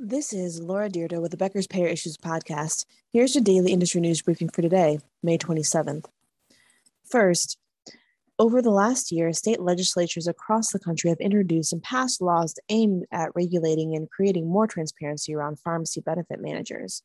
This is Laura Dyrda with the Becker's Payer Issues podcast. Here's your daily industry news briefing for today, May 27th. First, over the last year, state legislatures across the country have introduced and passed laws aimed at regulating and creating more transparency around pharmacy benefit managers.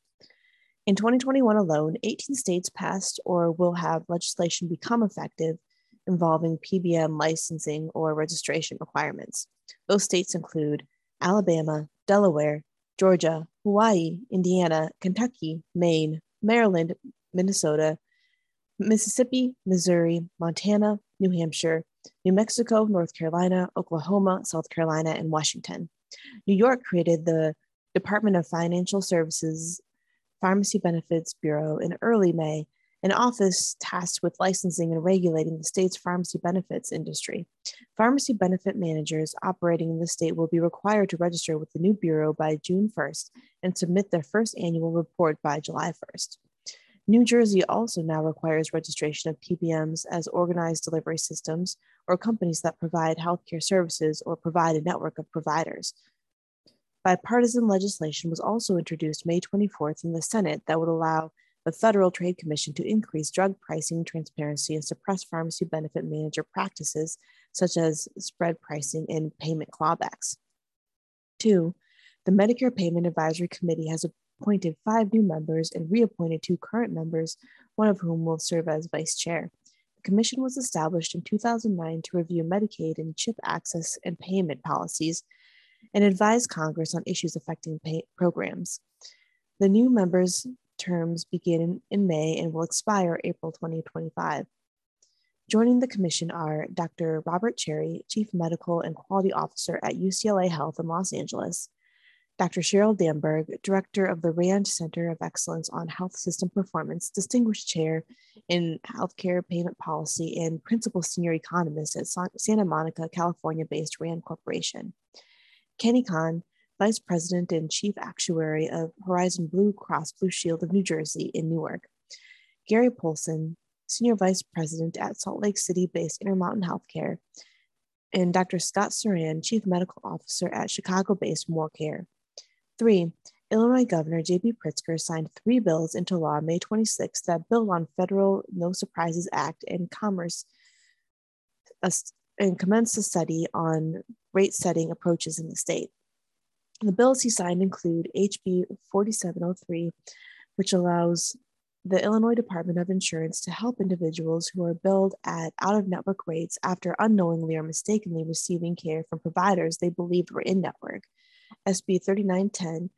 In 2021 alone, 18 states passed or will have legislation become effective involving PBM licensing or registration requirements. Those states include Alabama, Delaware, Georgia, Hawaii, Indiana, Kentucky, Maine, Maryland, Minnesota, Mississippi, Missouri, Montana, New Hampshire, New Mexico, North Carolina, Oklahoma, South Carolina, and Washington. New York created the Department of Financial Services Pharmacy Benefits Bureau in early May, an office tasked with licensing and regulating the state's pharmacy benefits industry. Pharmacy benefit managers operating in the state will be required to register with the new bureau by June 1st and submit their first annual report by July 1st. New Jersey also now requires registration of PBMs as organized delivery systems or companies that provide healthcare services or provide a network of providers. Bipartisan legislation was also introduced May 24th in the Senate that would allow the Federal Trade Commission to increase drug pricing transparency and suppress pharmacy benefit manager practices such as spread pricing and payment clawbacks. Two, the Medicare Payment Advisory Committee has appointed five new members and reappointed two current members, one of whom will serve as vice chair. The commission was established in 2009 to review Medicaid and CHIP access and payment policies and advise Congress on issues affecting programs. The new members' terms begin in May and will expire April 2025. Joining the commission are Dr. Robert Cherry, Chief Medical and Quality Officer at UCLA Health in Los Angeles, Dr. Cheryl Damberg, Director of the RAND Center of Excellence on Health System Performance, Distinguished Chair in Healthcare Payment Policy, and Principal Senior Economist at Santa Monica, California based RAND Corporation. Kenny Kan, Vice President and Chief Actuary of Horizon Blue Cross Blue Shield of New Jersey in Newark. Gary Poulsen, Senior Vice President at Salt Lake City based Intermountain Healthcare. And Dr. Scott Sarran, Chief Medical Officer at Chicago based MoreCare. Three, Illinois Governor J.B. Pritzker signed three bills into law May 26 that build on federal No Surprises Act and Commerce uh, and commenced a study on rate setting approaches in the state. The bills he signed include HB 4703, which allows the Illinois Department of Insurance to help individuals who are billed at out of network rates after unknowingly or mistakenly receiving care from providers they believed were in network. SB 3910,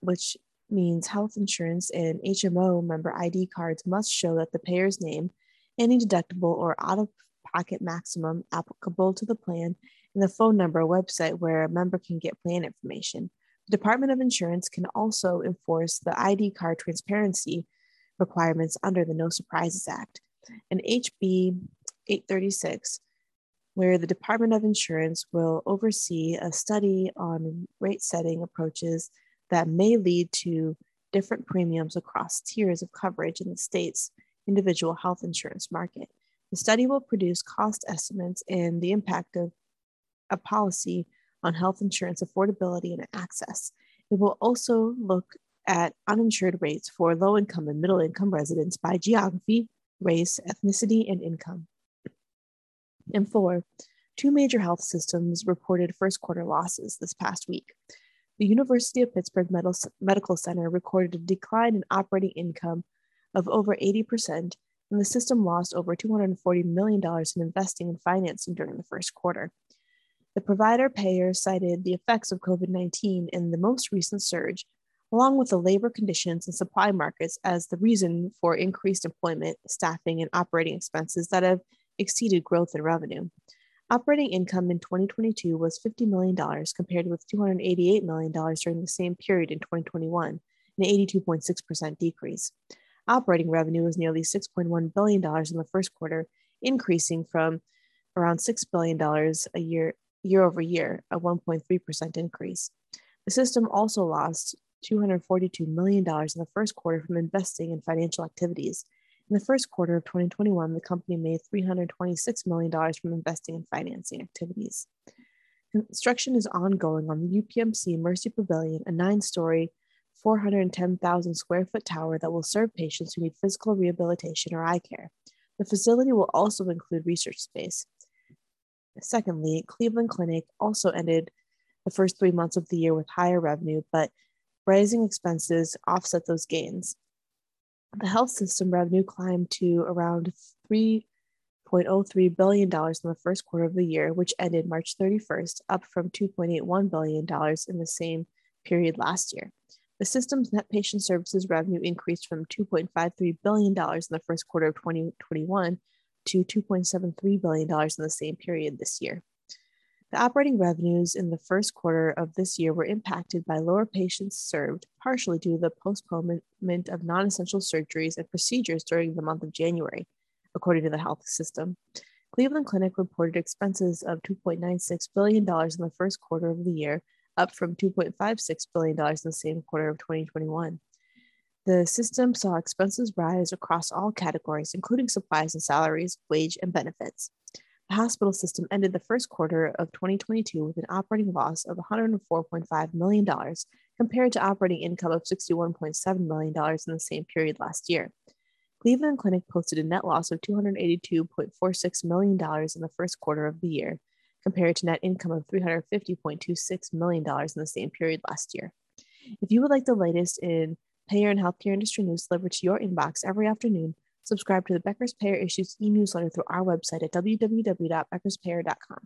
which means health insurance and HMO member ID cards must show that the payer's name, any deductible or out of pocket maximum applicable to the plan, and the phone number website where a member can get plan information. The Department of Insurance can also enforce the ID card transparency requirements under the No Surprises Act. And HB 836 where the Department of Insurance will oversee a study on rate setting approaches that may lead to different premiums across tiers of coverage in the state's individual health insurance market. The study will produce cost estimates and the impact of a policy on health insurance affordability and access. It will also look at uninsured rates for low income and middle income residents by geography, race, ethnicity, and income. And four, two major health systems reported first quarter losses this past week. The University of Pittsburgh Medical Center recorded a decline in operating income of over 80%, and the system lost over $240 million in investing and financing during the first quarter. The provider payer cited the effects of COVID 19 in the most recent surge, along with the labor conditions and supply markets, as the reason for increased employment, staffing, and operating expenses that have exceeded growth in revenue. Operating income in 2022 was $50 million compared with $288 million during the same period in 2021, an 82.6% decrease. Operating revenue was nearly $6.1 billion in the first quarter, increasing from around $6 billion a year year over year, a 1.3% increase. The system also lost $242 million in the first quarter from investing in financial activities, in the first quarter of 2021, the company made $326 million from investing in financing activities. Construction is ongoing on the UPMC Mercy Pavilion, a nine story, 410,000 square foot tower that will serve patients who need physical rehabilitation or eye care. The facility will also include research space. Secondly, Cleveland Clinic also ended the first three months of the year with higher revenue, but rising expenses offset those gains. The health system revenue climbed to around $3.03 billion in the first quarter of the year, which ended March 31st, up from $2.81 billion in the same period last year. The system's net patient services revenue increased from $2.53 billion in the first quarter of 2021 to $2.73 billion in the same period this year. The operating revenues in the first quarter of this year were impacted by lower patients served, partially due to the postponement of non essential surgeries and procedures during the month of January, according to the health system. Cleveland Clinic reported expenses of $2.96 billion in the first quarter of the year, up from $2.56 billion in the same quarter of 2021. The system saw expenses rise across all categories, including supplies and salaries, wage, and benefits. The hospital system ended the first quarter of 2022 with an operating loss of $104.5 million compared to operating income of $61.7 million in the same period last year. Cleveland Clinic posted a net loss of $282.46 million in the first quarter of the year, compared to net income of $350.26 million in the same period last year. If you would like the latest in payer and healthcare industry news delivered to your inbox every afternoon, subscribe to the Becker's Payer Issues e newsletter through our website at www.beckerspayer.com.